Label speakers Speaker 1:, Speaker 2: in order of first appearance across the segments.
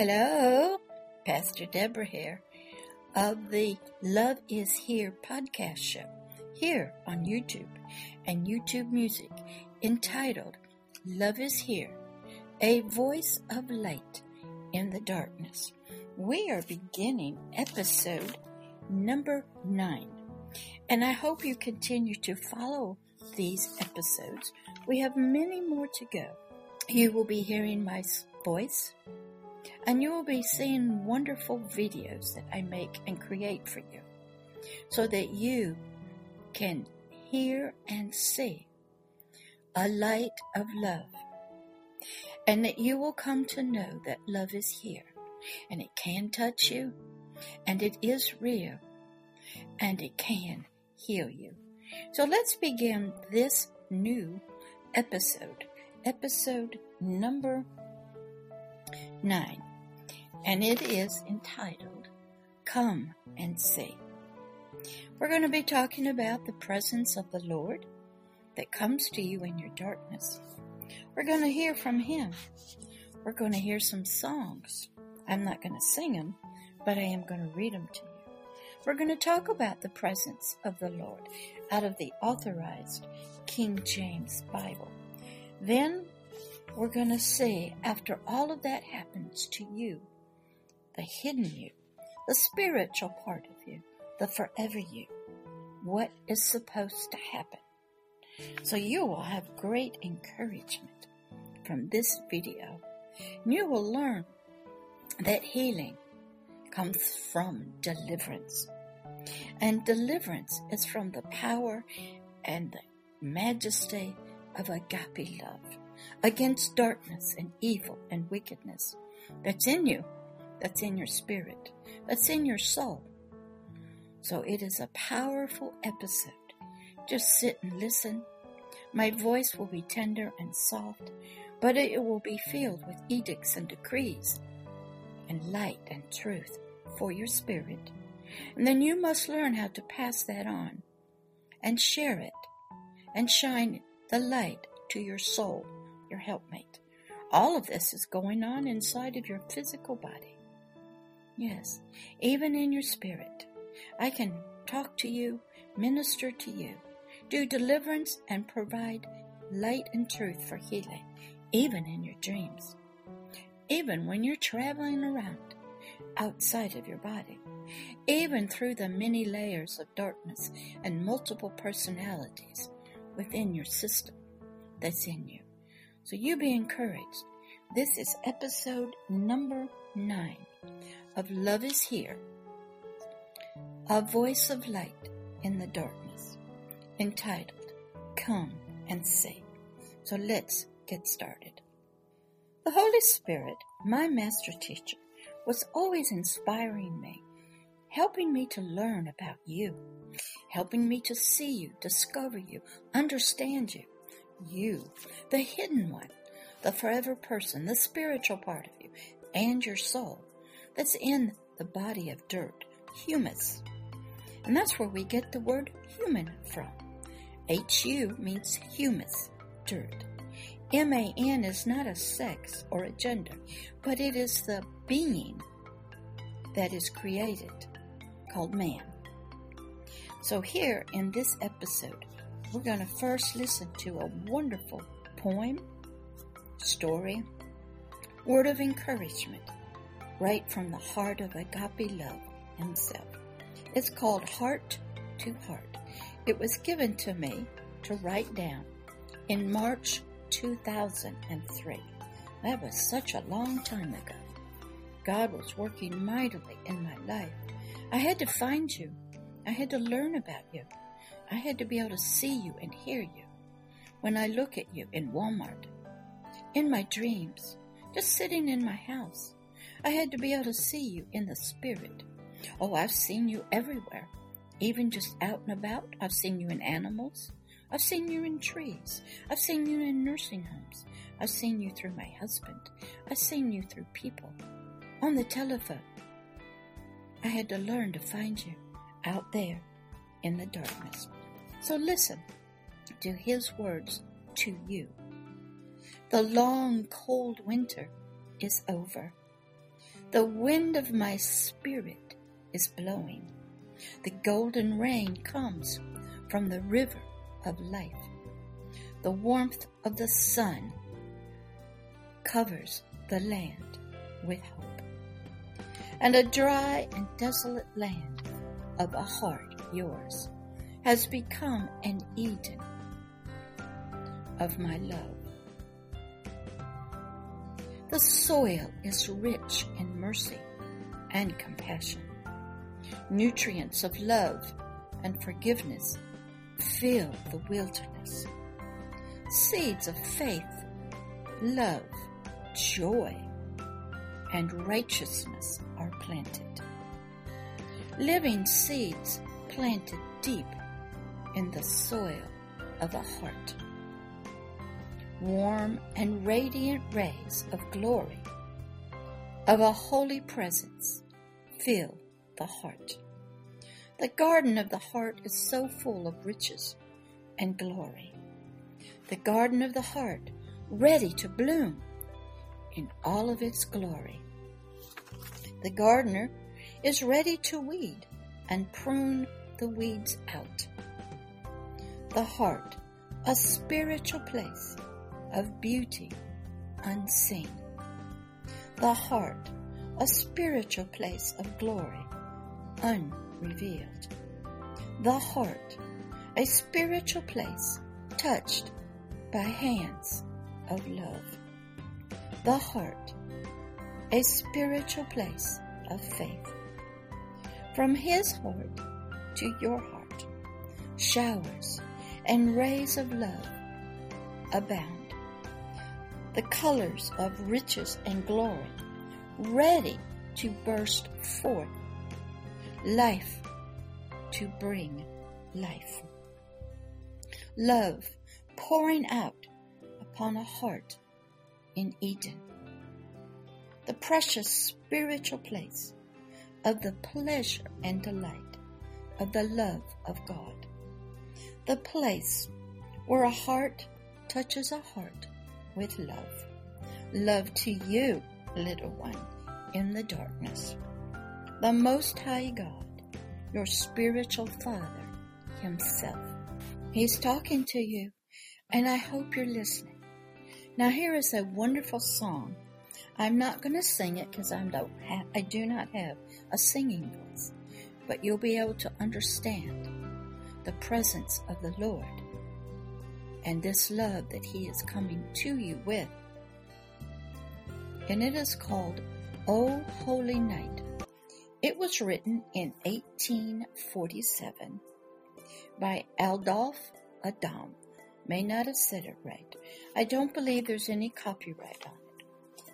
Speaker 1: Hello, Pastor Deborah here of the Love is Here podcast show here on YouTube and YouTube Music entitled Love is Here, a voice of light in the darkness. We are beginning episode number nine, and I hope you continue to follow these episodes. We have many more to go. You will be hearing my voice, and you will be seeing wonderful videos that I make and create for you so that you can hear and see a light of love and that you will come to know that love is here and it can touch you and it is real and it can heal you. So let's begin this new episode, episode number nine, and it is entitled Come and See. We're going to be talking about the presence of the Lord that comes to you in your darkness. We're going to hear from Him. We're going to hear some songs. I'm not going to sing them, but I am going to read them to you. We're going to talk about the presence of the Lord out of the authorized King James Bible. Then we're going to see, after all of that happens to you, the hidden you, the spiritual part of you, the forever you, what is supposed to happen. So you will have great encouragement from this video. You will learn that healing comes from deliverance. And deliverance is from the power and the majesty of agape love against darkness and evil and wickedness that's in you, that's in your spirit, that's in your soul. So it is a powerful episode. Just sit and listen. My voice will be tender and soft, but it will be filled with edicts and decrees and light and truth for your spirit. And then you must learn how to pass that on and share it and shine the light to your soul, your helpmate. All of this is going on inside of your physical body. Yes, even in your spirit. I can talk to you, minister to you, do deliverance, and provide light and truth for healing, even in your dreams, even when you're traveling around outside of your body, even through the many layers of darkness and multiple personalities within your system that's in you. So you be encouraged. This is episode number nine of Love is Here, a voice of light in the darkness, entitled Come and See. So let's get started. The Holy Spirit, my master teacher, was always inspiring me, helping me to learn about you, helping me to see you, discover you, understand you. You, the hidden one, the forever person, the spiritual part of you, and your soul that's in the body of dirt, humus. And that's where we get the word human from. HU means humus, dirt. MAN is not a sex or a gender, but it is the being that is created called man. So, here in this episode, we're going to first listen to a wonderful poem, story, word of encouragement, right from the heart of agape love himself. It's called Heart to Heart. It was given to me to write down in March 2003. That was such a long time ago. God was working mightily in my life. I had to find you. I had to learn about you. I had to be able to see you and hear you. When I look at you in Walmart, in my dreams, just sitting in my house, I had to be able to see you in the spirit. Oh, I've seen you everywhere, even just out and about. I've seen you in animals. I've seen you in trees. I've seen you in nursing homes. I've seen you through my husband. I've seen you through people. On the telephone. I had to learn to find you out there in the darkness. So listen to his words to you. The long cold winter is over. The wind of my spirit is blowing. The golden rain comes from the river of life. The warmth of the sun covers the land with hope. And a dry and desolate land of a heart, yours, has become an Eden of my love. The soil is rich in mercy and compassion. Nutrients of love and forgiveness fill the wilderness. Seeds of faith, love, joy, and righteousness are planted. Living seeds planted deep in the soil of a heart. Warm and radiant rays of glory of a holy presence fill the heart. The garden of the heart is so full of riches and glory. The garden of the heart ready to bloom in all of its glory. The gardener is ready to weed and prune the weeds out. The heart, a spiritual place of beauty unseen. The heart, a spiritual place of glory unrevealed. The heart, a spiritual place touched by hands of love. The heart, a spiritual place of faith. From his heart to your heart, showers and rays of love abound. The colors of riches and glory ready to burst forth. Life to bring life. Love pouring out upon a heart in Eden. The precious spiritual place of the pleasure and delight of the love of God. The place where a heart touches a heart with love. Love to you, little one, in the darkness. The Most High God, your spiritual Father Himself. He's talking to you, and I hope you're listening. Now, here is a wonderful song. I'm not going to sing it because I don't have, I do not have a singing voice, but you'll be able to understand the presence of the Lord and this love that He is coming to you with. And it is called O Holy Night. It was written in 1847 by Adolphe Adam. May not have said it right. I don't believe there's any copyright on it.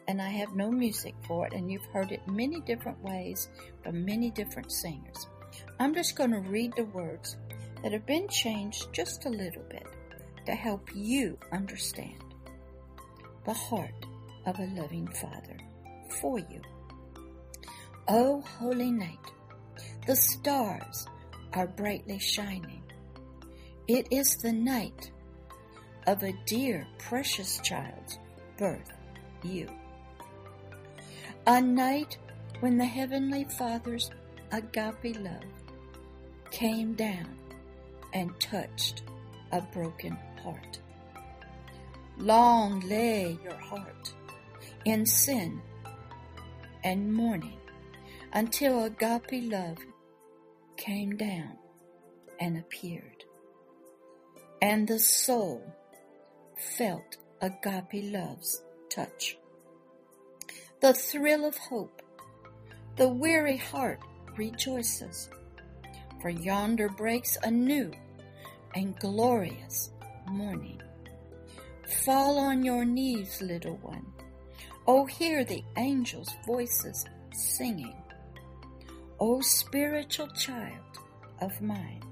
Speaker 1: And I have no music for it, and you've heard it many different ways from many different singers. I'm just going to read the words that have been changed just a little bit to help you understand the heart of a loving Father for you. O holy night, the stars are brightly shining. It is the night of a dear, precious child's birth, you. A night when the Heavenly Father's agape love came down and touched a broken heart. Long lay your heart in sin and mourning until agape love came down and appeared. And the soul felt agape love's touch. The thrill of hope, the weary heart rejoices, for yonder breaks a new and glorious morning. Fall on your knees, little one. Oh, hear the angels' voices singing. Oh, spiritual child of mine,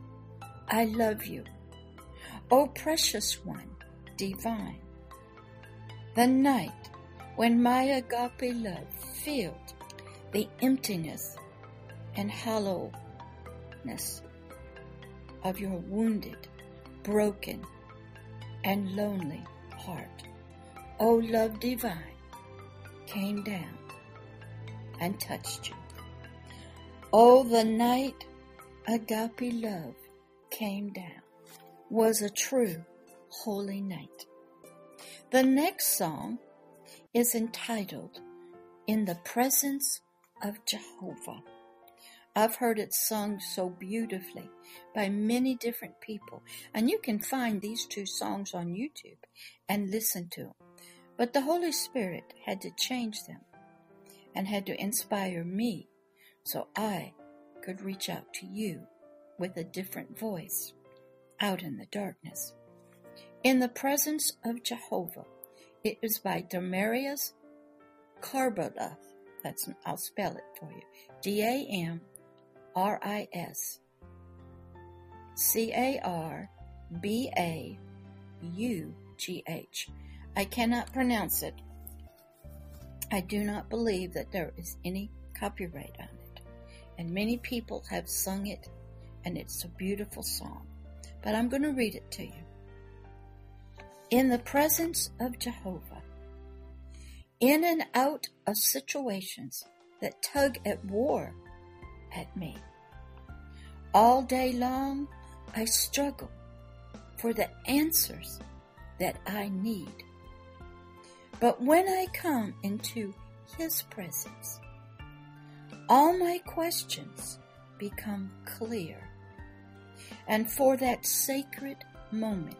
Speaker 1: I love you. Oh, precious one, divine. The night when my agape love filled the emptiness and hollowness of your wounded, broken, and lonely heart. O oh, love divine came down and touched you. Oh, the night agape love came down was a true holy night. The next song is entitled In the Presence of Jehovah. I've heard it sung so beautifully by many different people, and you can find these two songs on YouTube and listen to them. But the Holy Spirit had to change them and had to inspire me so I could reach out to you with a different voice out in the darkness. In the presence of Jehovah, it is by Damarius Carbolath. That's I'll spell it for you. D A M R I S C A R B A U G H. I cannot pronounce it. I do not believe that there is any copyright on it. And many people have sung it, and it's a beautiful song. But I'm going to read it to you. In the presence of Jehovah, in and out of situations that tug at war at me. All day long, I struggle for the answers that I need. But when I come into His presence, all my questions become clear. And for that sacred moment,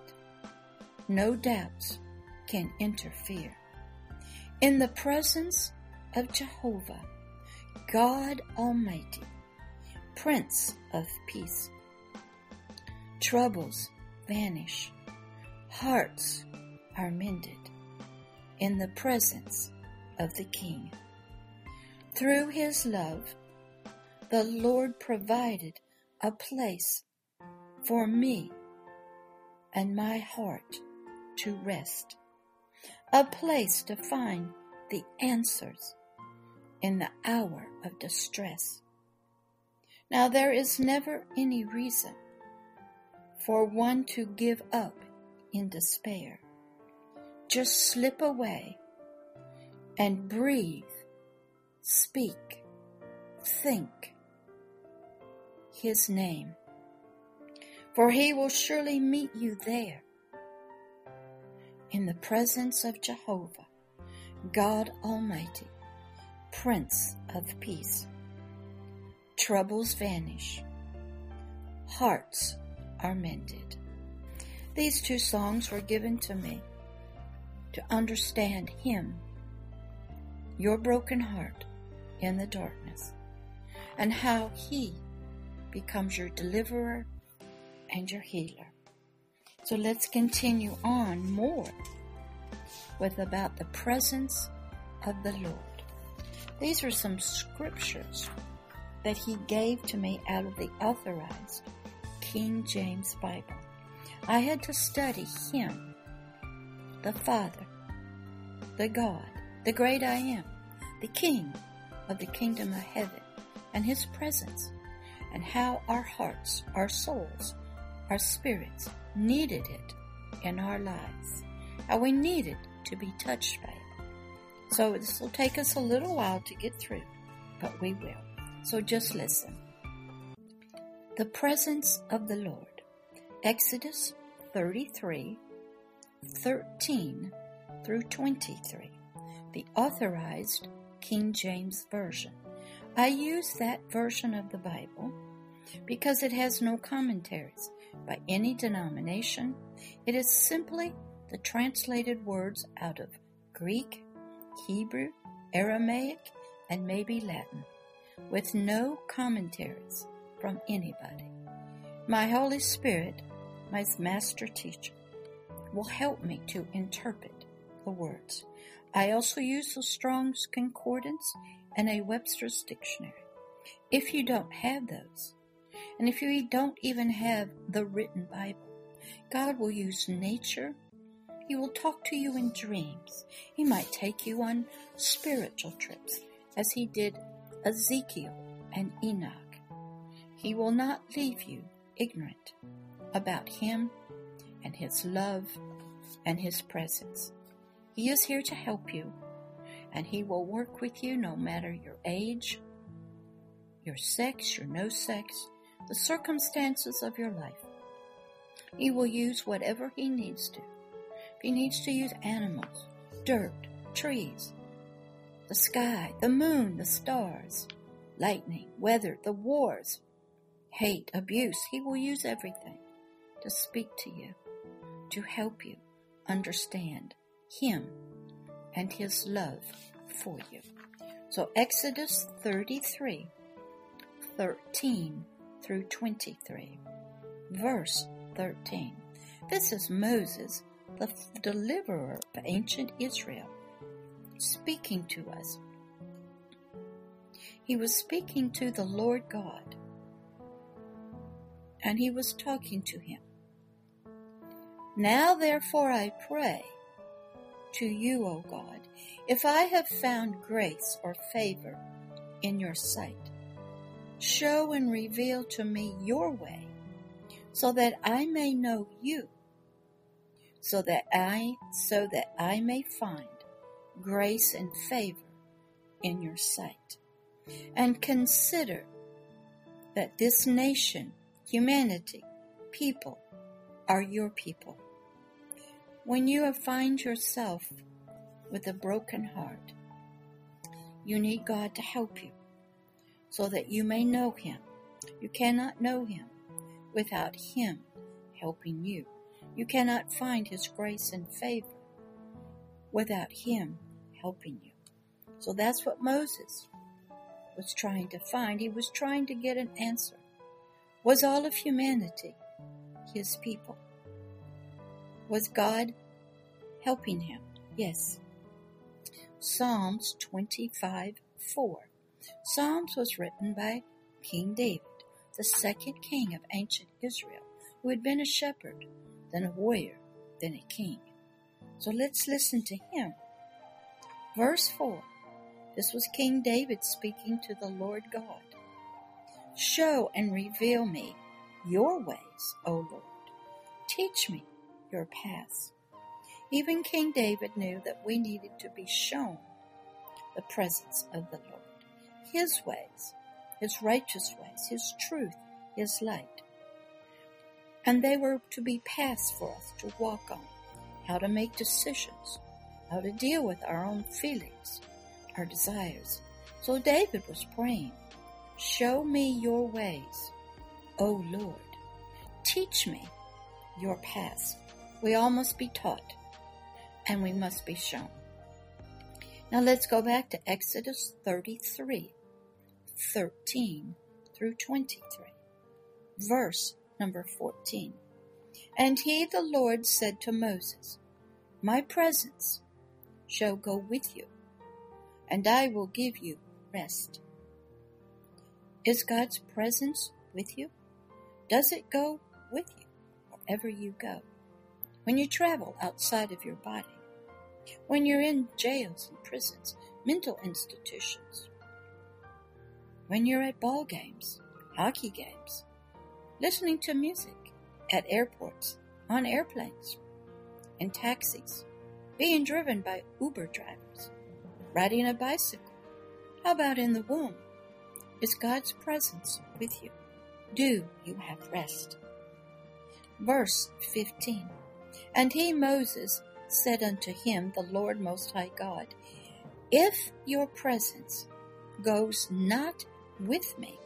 Speaker 1: no doubts can interfere. In the presence of Jehovah, God Almighty, Prince of Peace, troubles vanish, hearts are mended in the presence of the King. Through his love, the Lord provided a place for me and my heart to rest, a place to find the answers in the hour of distress. Now, there is never any reason for one to give up in despair. Just slip away and breathe speak, think his name, for he will surely meet you there in the presence of Jehovah, God Almighty, Prince of Peace. Troubles vanish, hearts are mended. These two songs were given to me to understand Him, your broken heart, in the darkness, and how He becomes your deliverer and your healer. So let's continue on more with about the presence of the Lord. These are some scriptures that He gave to me out of the authorized King James Bible. I had to study Him, the Father, the God, the great I am, the King, of the kingdom of heaven and his presence, and how our hearts, our souls, our spirits needed it in our lives, how we needed to be touched by it. So this will take us a little while to get through, but we will. So just listen. The presence of the Lord. Exodus 33, 13 through 23. The authorized King James Version. I use that version of the Bible because it has no commentaries by any denomination. It is simply the translated words out of Greek, Hebrew, Aramaic, and maybe Latin, with no commentaries from anybody. My Holy Spirit, my master teacher, will help me to interpret the words. I also use the Strong's Concordance and a Webster's Dictionary. If you don't have those, and if you don't even have the written Bible, God will use nature. He will talk to you in dreams. He might take you on spiritual trips, as he did Ezekiel and Enoch. He will not leave you ignorant about him and his love and his presence. He is here to help you. and He will work with you no matter your age, your sex, your no sex, the circumstances of your life. He will use whatever He needs to. He needs to use animals, dirt, trees, the sky, the moon, the stars, lightning, weather, the wars, hate, abuse, He will use everything to speak to you, to help you understand Him and His love for you. So Exodus 33, 13 through 23. Verse 13. This is Moses, the deliverer of ancient Israel, speaking to us. He was speaking to the Lord God, and he was talking to him. Now therefore I pray to you, O God, if I have found grace or favor in your sight, show and reveal to me your way, so that I may know you, so that I so that I may find grace and favor in your sight. And consider that this nation, humanity, people are your people. When you find yourself with a broken heart, you need God to help you so that you may know Him. You cannot know Him without Him helping you. You cannot find His grace and favor without Him helping you. So that's what Moses was trying to find. He was trying to get an answer. Was all of humanity His people? Was God helping him? Yes. Psalms 25 4. Psalms was written by King David, the second king of ancient Israel, who had been a shepherd, then a warrior, then a king. So let's listen to him. Verse 4. This was King David speaking to the Lord God. Show and reveal me your ways, O Lord. Teach me your paths. Even King David knew that we needed to be shown the presence of the Lord, His ways, His righteous ways, His truth, His light. And they were to be paths for us to walk on, how to make decisions, how to deal with our own feelings, our desires. So David was praying, Show me your ways, O Lord. Teach me your paths. We all must be taught and we must be shown. Now let's go back to Exodus 33, 13 through 23. Verse number 14. And he, the Lord, said to Moses, My presence shall go with you, and I will give you rest. Is God's presence with you? Does it go with you wherever you go? when you travel outside of your body, when you're in jails and prisons, mental institutions, when you're at ball games, hockey games, listening to music, at airports, on airplanes, in taxis, being driven by Uber drivers, riding a bicycle. How about in the womb? Is God's presence with you? Do you have rest? Verse 15. And he, Moses, said unto him, the Lord Most High God, If your presence goes not with me,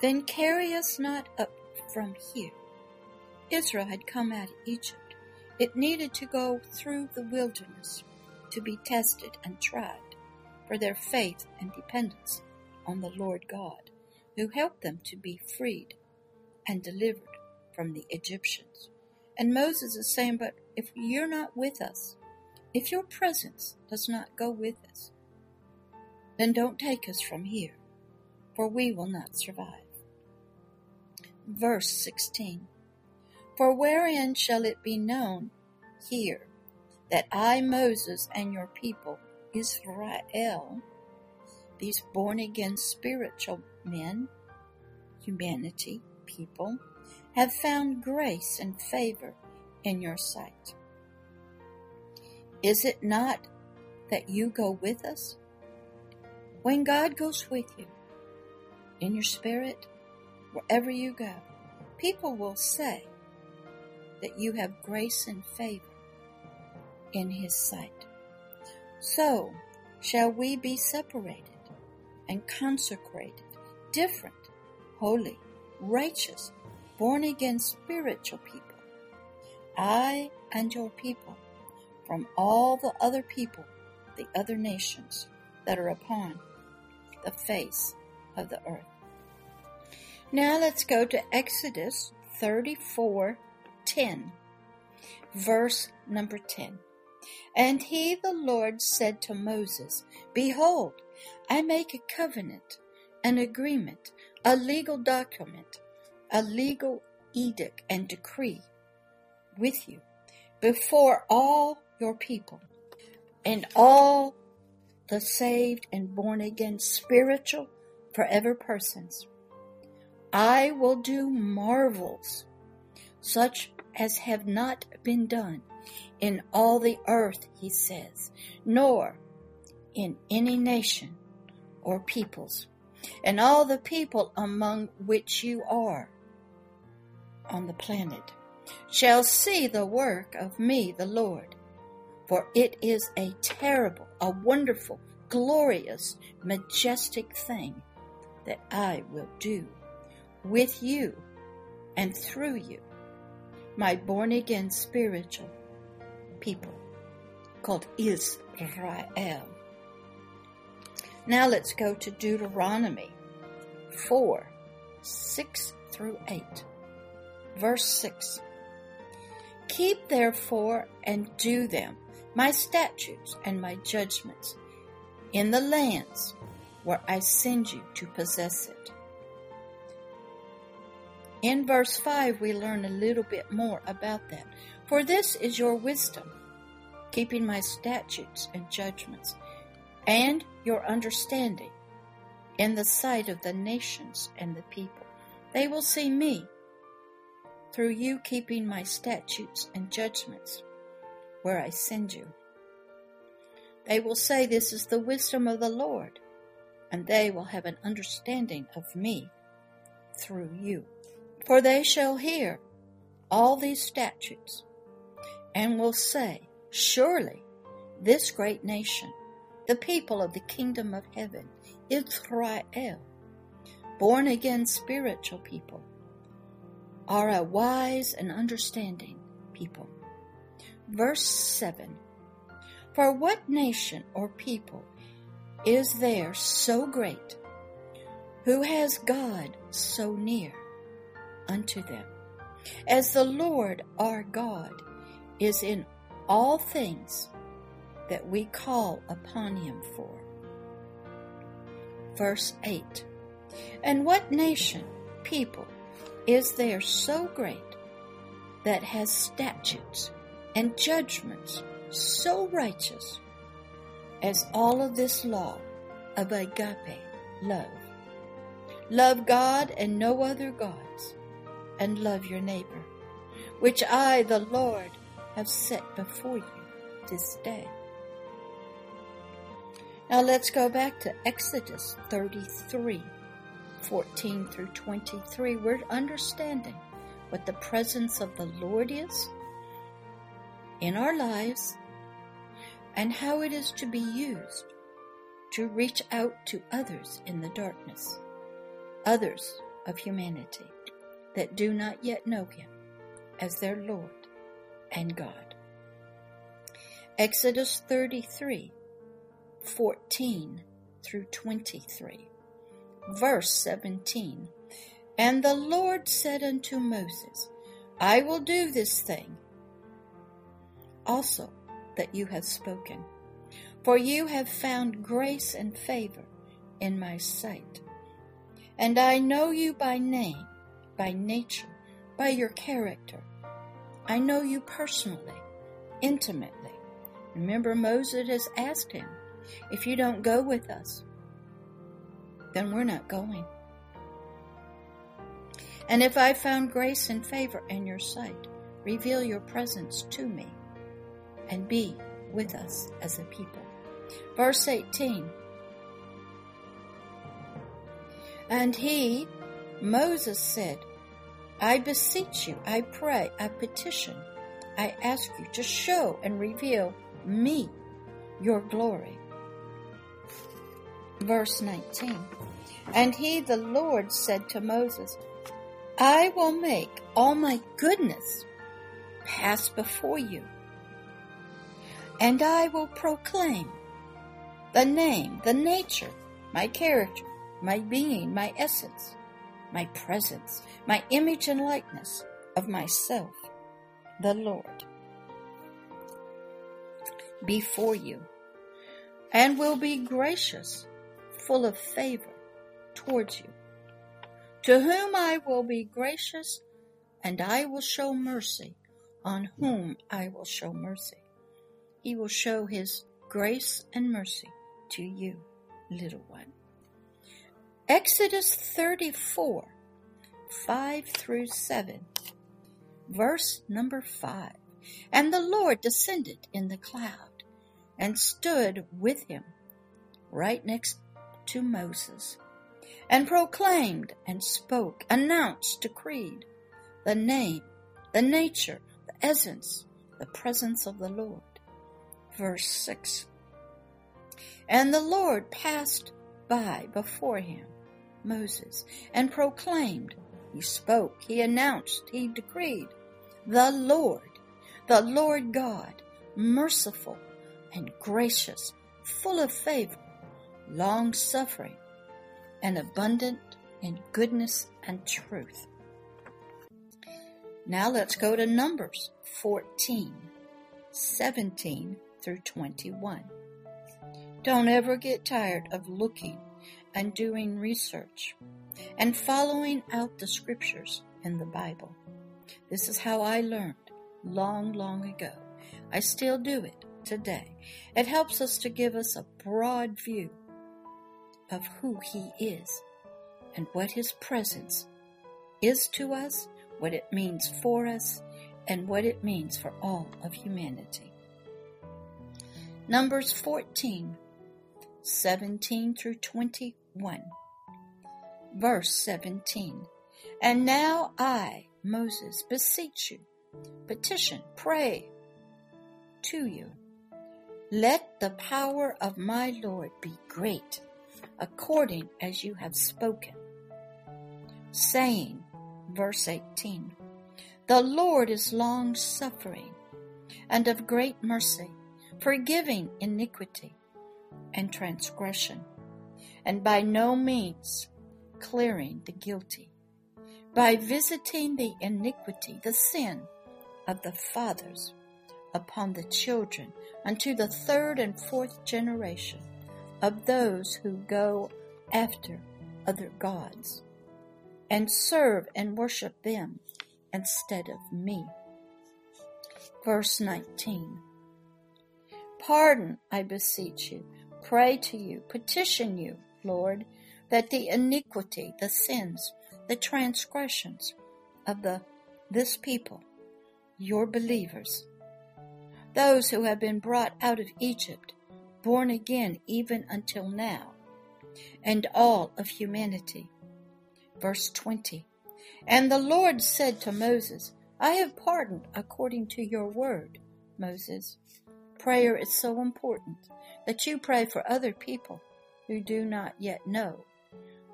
Speaker 1: then carry us not up from here. Israel had come out of Egypt. It needed to go through the wilderness to be tested and tried for their faith and dependence on the Lord God, who helped them to be freed and delivered from the Egyptians. And Moses is saying, But if you're not with us, if your presence does not go with us, then don't take us from here, for we will not survive. Verse 16 For wherein shall it be known here that I, Moses, and your people, Israel, these born again spiritual men, humanity, people, have found grace and favor in your sight. Is it not that you go with us? When God goes with you, in your spirit, wherever you go, people will say that you have grace and favor in His sight. So shall we be separated and consecrated, different, holy, righteous, born again spiritual people. I and your people from all the other people, the other nations that are upon the face of the earth. Now let's go to Exodus 34 10, verse number 10. And he, the Lord, said to Moses, Behold, I make a covenant, an agreement, a legal document, a legal edict and decree with you before all your people and all the saved and born again spiritual forever persons. I will do marvels such as have not been done in all the earth, he says, nor in any nation or peoples, and all the people among which you are on the planet shall see the work of me, the Lord. For it is a terrible, a wonderful, glorious, majestic thing that I will do with you and through you, my born again spiritual people called Israel. Now let's go to Deuteronomy 4 6 through 8. Verse 6 Keep therefore and do them, my statutes and my judgments, in the lands where I send you to possess it. In verse 5, we learn a little bit more about that. For this is your wisdom, keeping my statutes and judgments, and your understanding in the sight of the nations and the people. They will see me through you keeping my statutes and judgments where I send you. They will say, This is the wisdom of the Lord, and they will have an understanding of me through you. For they shall hear all these statutes and will say, Surely this great nation, the people of the kingdom of heaven, Israel, born again spiritual people, are a wise and understanding people. Verse 7 For what nation or people is there so great who has God so near unto them? As the Lord our God is in all things that we call upon him for. Verse 8 And what nation, people, is there so great that has statutes and judgments so righteous as all of this law of agape love. Love God and no other gods, and love your neighbor, which I, the Lord, have set before you this day. Now let's go back to Exodus 33. 14 through 23, we're understanding what the presence of the Lord is in our lives and how it is to be used to reach out to others in the darkness, others of humanity that do not yet know Him as their Lord and God. Exodus 33 14 through 23 verse 17. And the Lord said unto Moses, I will do this thing also that you have spoken, for you have found grace and favor in my sight. And I know you by name, by nature, by your character. I know you personally, intimately. Remember, Moses has asked him, If you don't go with us, then we're not going. And if I found grace and favor in your sight, reveal your presence to me and be with us as a people. Verse 18 And he, Moses said, I beseech you, I pray, I petition, I ask you to show and reveal me your glory. Verse 19 And he, the Lord, said to Moses, I will make all my goodness pass before you, and I will proclaim the name, the nature, my character, my being, my essence, my presence, my image and likeness of myself, the Lord, before you, and will be gracious, full of favor towards you. To whom I will be gracious, and I will show mercy on whom I will show mercy. He will show his grace and mercy to you, little one. Exodus 34, 5 through 7, verse number 5. And the Lord descended in the cloud and stood with him right next to Moses and proclaimed and spoke, announced, decreed the name, the nature, the essence, the presence of the Lord. Verse 6. And the Lord passed by before him Moses and proclaimed, he spoke, he announced, he decreed, the Lord, the Lord God, merciful and gracious, full of favor, long suffering, and abundant in goodness and truth. Now let's go to Numbers 14, 17 through 21. Don't ever get tired of looking and doing research and following out the scriptures in the Bible. This is how I learned long, long ago. I still do it today. It helps us to give us a broad view of who He is and what His presence is to us, what it means for us, and what it means for all of humanity. Numbers 14, 17 through 21. Verse 17. And now I, Moses, beseech you, petition, pray to you. Let the power of my Lord be great, according as you have spoken. Saying, verse 18, The Lord is long suffering and of great mercy, forgiving iniquity and transgression, and by no means clearing the guilty, by visiting the iniquity, the sin of the fathers upon the children unto the third and fourth generation of those who go after other gods and serve and worship them instead of me. Verse 19 Pardon, I beseech you, pray to you, petition you, Lord, that the iniquity, the sins, the transgressions of the this people, your believers, those who have been brought out of Egypt, born again even until now, and all of humanity. Verse 20. And the Lord said to Moses, I have pardoned according to your word, Moses. Prayer is so important that you pray for other people who do not yet know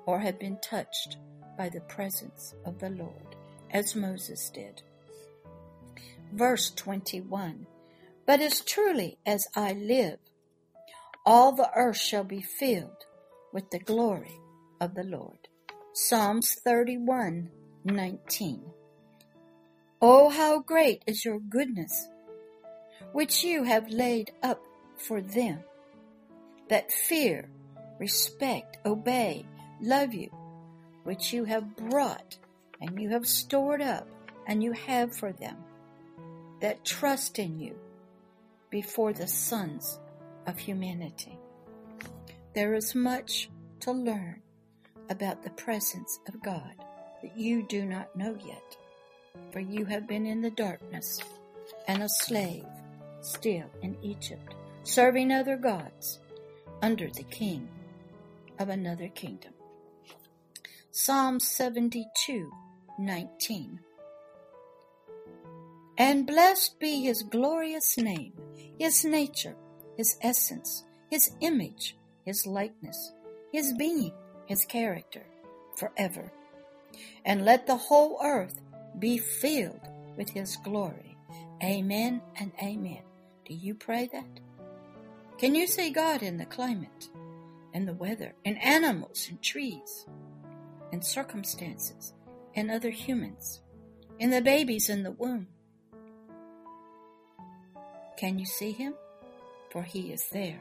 Speaker 1: or have been touched by the presence of the Lord, as Moses did. Verse 21 But as truly as I live, all the earth shall be filled with the glory of the Lord. Psalms 31 19. Oh, how great is your goodness, which you have laid up for them that fear, respect, obey, love you, which you have brought and you have stored up and you have for them, that trust in you before the sons of humanity. There is much to learn about the presence of God that you do not know yet, for you have been in the darkness and a slave still in Egypt, serving other gods under the king of another kingdom. Psalm 72 19. And blessed be his glorious name, his nature, his essence, his image, his likeness, his being, his character, forever. And let the whole earth be filled with his glory. Amen and amen. Do you pray that? Can you see God in the climate, in the weather, in animals, in trees, in circumstances, in other humans, in the babies in the womb? Can you see him? For he is there.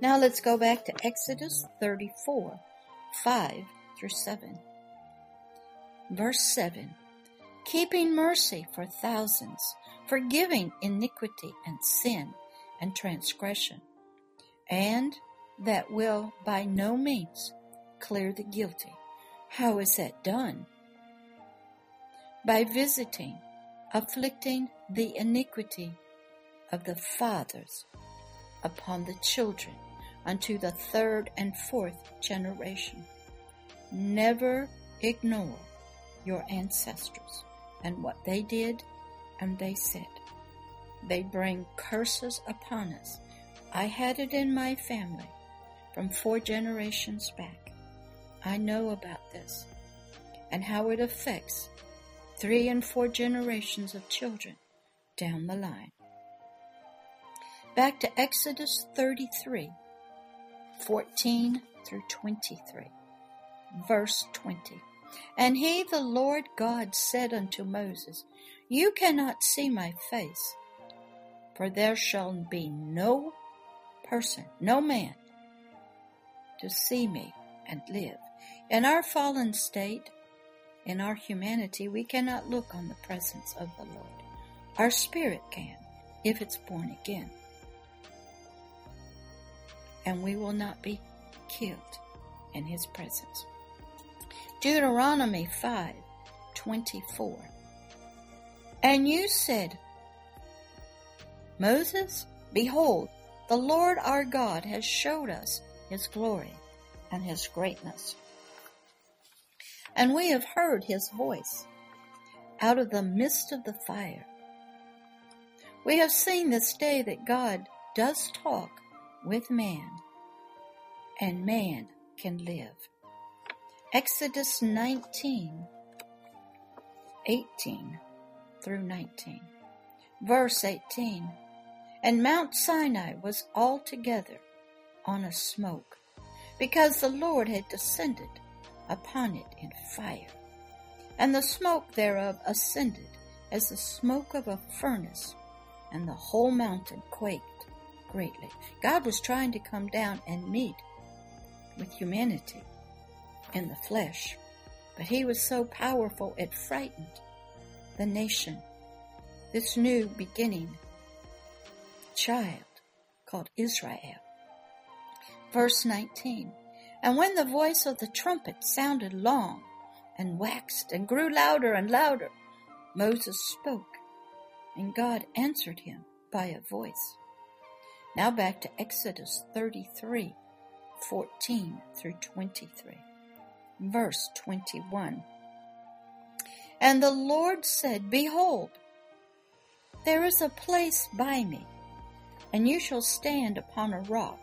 Speaker 1: Now let's go back to Exodus 34, 5 through 7. Verse 7 Keeping mercy for thousands, forgiving iniquity and sin and transgression, and that will by no means clear the guilty. How is that done? By visiting, afflicting the iniquity of the fathers upon the children unto the third and fourth generation. Never ignore your ancestors and what they did and they said. They bring curses upon us. I had it in my family from four generations back. I know about this and how it affects three and four generations of children down the line. Back to Exodus 33, 14 through 23. Verse 20. And he, the Lord God, said unto Moses, You cannot see my face, for there shall be no person, no man, to see me and live. In our fallen state, in our humanity, we cannot look on the presence of the Lord. Our spirit can, if it's born again and we will not be killed in his presence. Deuteronomy 5 24. And you said, Moses, behold, the Lord our God has showed us his glory and his greatness. And we have heard his voice out of the midst of the fire. We have seen this day that God does talk with man, and man can live. Exodus 19, 18 through 19. Verse 18. And Mount Sinai was altogether on a smoke, because the Lord had descended upon it in fire. And the smoke thereof ascended as the smoke of a furnace, and the whole mountain quaked greatly. God was trying to come down and meet with humanity in the flesh, but he was so powerful it frightened the nation, this new beginning child called Israel. Verse 19 And when the voice of the trumpet sounded long and waxed and grew louder and louder, Moses spoke, and God answered him by a voice. Now back to Exodus 33, 14 through 23. Verse 21. And the Lord said, Behold, there is a place by me, and you shall stand upon a rock.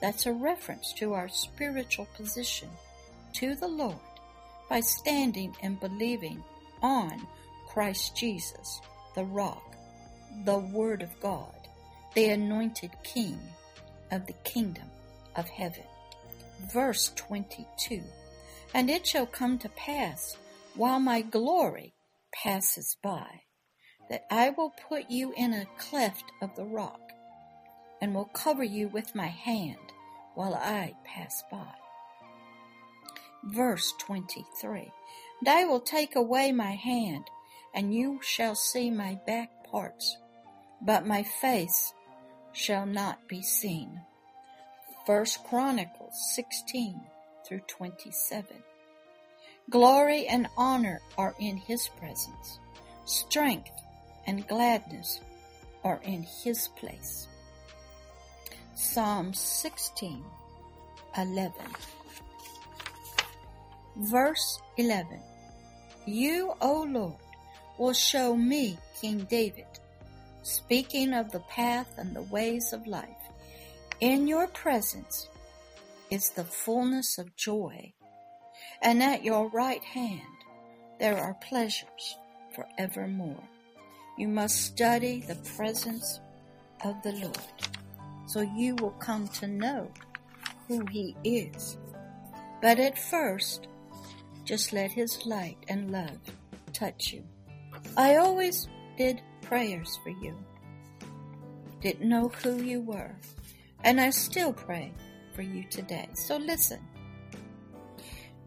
Speaker 1: That's a reference to our spiritual position to the Lord by standing and believing on Christ Jesus, the rock, the Word of God the anointed king of the kingdom of heaven. Verse 22 And it shall come to pass, while my glory passes by, that I will put you in a cleft of the rock, and will cover you with my hand while I pass by. Verse 23 And I will take away my hand, and you shall see my back parts, but my face shall not be seen. First Chronicles 16 through 27. Glory and honor are in his presence. Strength and gladness are in his place. Psalm 16 11. Verse 11 You, O Lord, will show me King David, speaking of the path and the ways of life. In your presence is the fullness of joy, and at your right hand there are pleasures forevermore. You must study the presence of the Lord so you will come to know who He is. But at first, just let His light and love touch you. I always did prayers for you, didn't know who you were, and I still pray for you today. So listen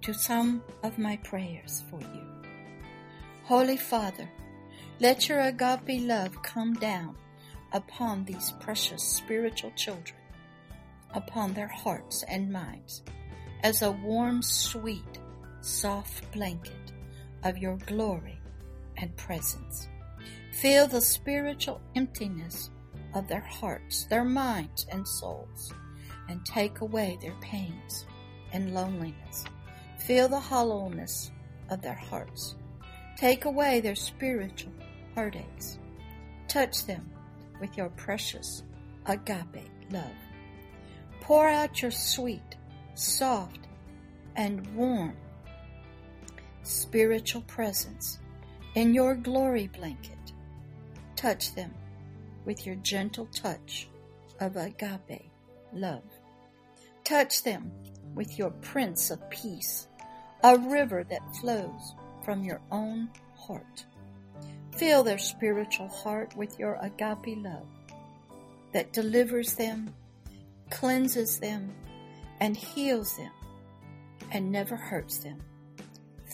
Speaker 1: to some of my prayers for you. Holy Father, let your agape love come down upon these precious spiritual children, upon their hearts and minds, as a warm, sweet, soft blanket of your glory and presence. Feel the spiritual emptiness of their hearts, their minds, and souls, and take away their pains and loneliness. Feel the hollowness of their hearts. Take away their spiritual heartaches. Touch them with your precious agape love. Pour out your sweet, soft, and warm spiritual presence in your glory blanket. Touch them with your gentle touch of agape love. Touch them with your Prince of Peace, a river that flows from your own heart. Fill their spiritual heart with your agape love that delivers them, cleanses them, and heals them, and never hurts them.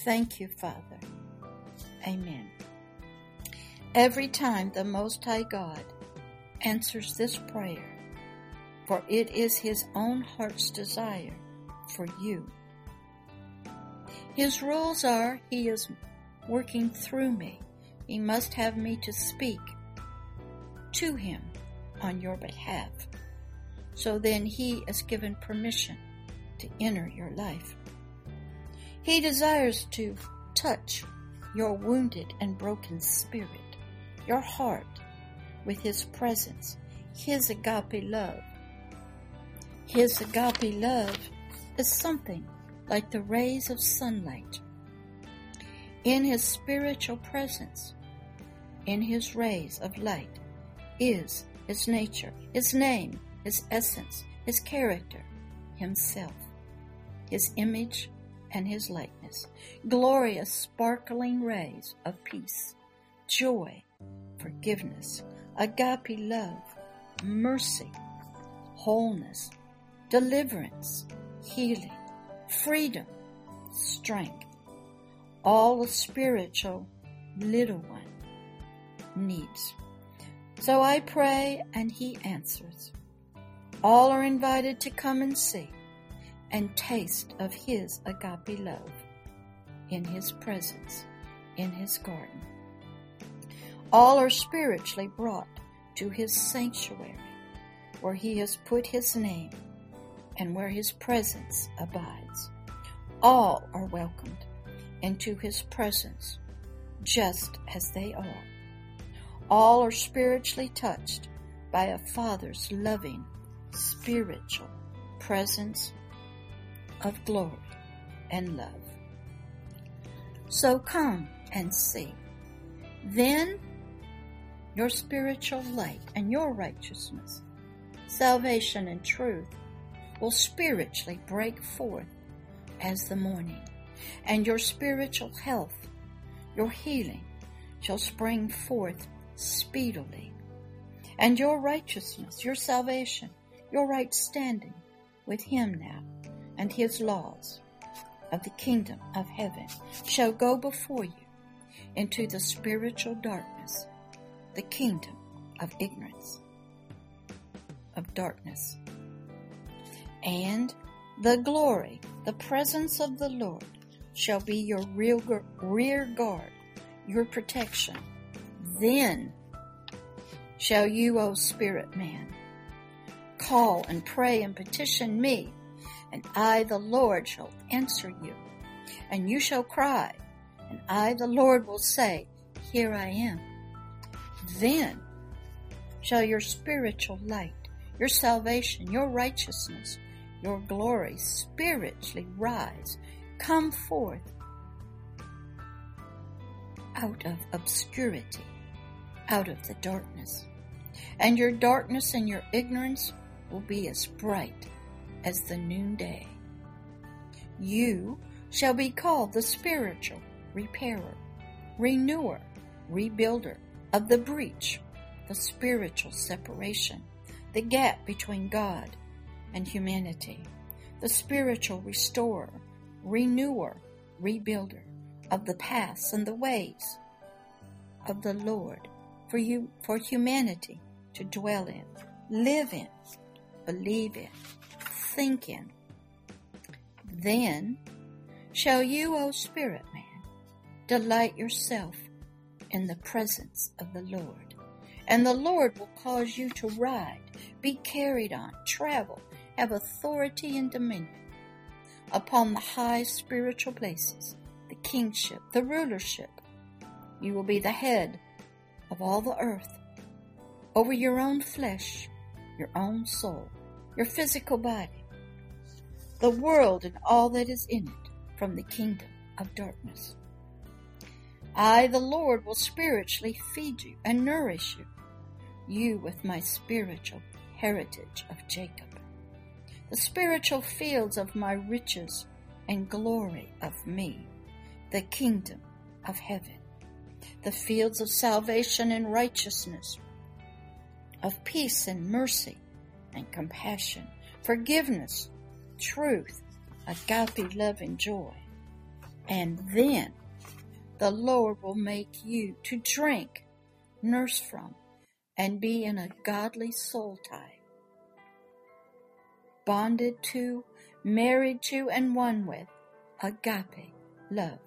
Speaker 1: Thank you, Father. Amen. Every time the Most High God answers this prayer, for it is His own heart's desire for you. His rules are He is working through me he must have me to speak to him on your behalf. So then he is given permission to enter your life. He desires to touch your wounded and broken spirit, your heart, with his presence, his agape love. His agape love is something like the rays of sunlight in his spiritual presence, in his rays of light, is his nature, his name, his essence, his character, himself, his image, and his likeness. Glorious, sparkling rays of peace, joy, forgiveness, agape love, mercy, wholeness, deliverance, healing, freedom, strength all spiritual little one needs. So I pray and he answers. All are invited to come and see and taste of his agape love in his presence, in his garden. All are spiritually brought to his sanctuary where he has put his name and where his presence abides. All are welcomed into his presence just as they are. All are spiritually touched by a Father's loving, spiritual presence of glory and love. So come and see. Then your spiritual light and your righteousness, salvation and truth will spiritually break forth as the morning and your spiritual health, your healing shall spring forth speedily. And your righteousness, your salvation, your right standing with Him now, and His laws of the kingdom of heaven shall go before you into the spiritual darkness, the kingdom of ignorance, of darkness. And the glory, the presence of the Lord shall be your rear guard, your protection. Then shall you, O spirit man, Call and pray and petition me, and I, the Lord, shall answer you. And you shall cry, and I, the Lord, will say, Here I am. Then shall your spiritual light, your salvation, your righteousness, your glory spiritually rise, come forth out of obscurity, out of the darkness. And your darkness and your ignorance will be as bright as the noonday. You shall be called the spiritual repairer, renewer, rebuilder of the breach, the spiritual separation, the gap between God and humanity, the spiritual restorer, renewer, rebuilder of the paths and the ways of the Lord for you for humanity to dwell in, live in, believe in, think in. Then shall you, O spirit man, delight yourself in the presence of the Lord. And the Lord will cause you to ride, be carried on, travel, have authority and dominion upon the high spiritual places, the kingship, the rulership. You will be the head of all the earth, over your own flesh, your own soul, your physical body, the world and all that is in it from the kingdom of darkness. I, the Lord, will spiritually feed you and nourish you, you with my spiritual heritage of Jacob the spiritual fields of my riches and glory of me, the kingdom of heaven, the fields of salvation and righteousness, of peace and mercy and compassion, forgiveness, truth, agape love and joy. And then the Lord will make you to drink, nurse from, and be in a godly soul tie bonded to, married to, and one with agape love.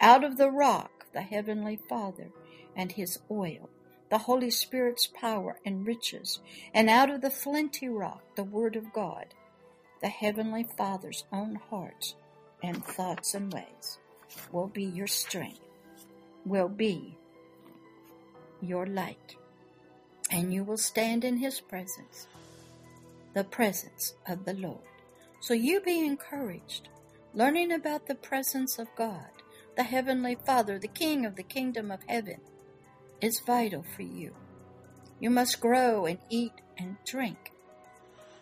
Speaker 1: Out of the rock, the Heavenly Father and His oil, the Holy Spirit's power and riches, and out of the flinty rock, the Word of God, the Heavenly Father's own heart and thoughts and ways will be your strength, will be your light, and you will stand in His presence the presence of the Lord. So you be encouraged. Learning about the presence of God, the Heavenly Father, the King of the kingdom of heaven, is vital for you. You must grow and eat and drink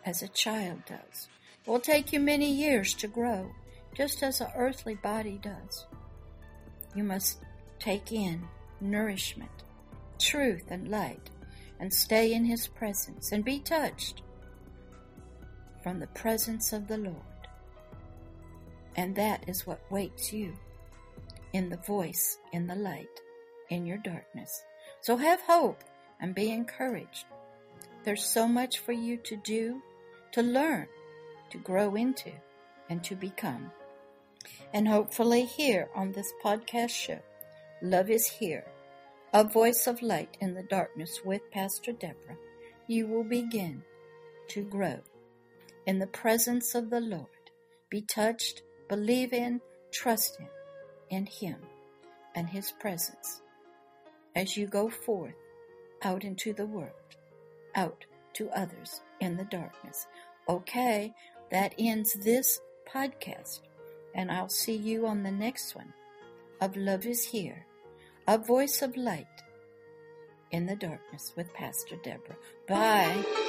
Speaker 1: as a child does. It will take you many years to grow, just as an earthly body does. You must take in nourishment, truth, and light, and stay in His presence and be touched from the presence of the Lord. And that is what waits you in the voice, in the light, in your darkness. So have hope and be encouraged. There's so much for you to do, to learn, to grow into, and to become. And hopefully, here on this podcast show, Love is Here, a voice of light in the darkness with Pastor Deborah, you will begin to grow in the presence of the Lord. Be touched, believe in, trust in, in Him and His presence as you go forth out into the world, out to others in the darkness. Okay, that ends this podcast, and I'll see you on the next one of Love is Here, a voice of light in the darkness with Pastor Deborah. Bye.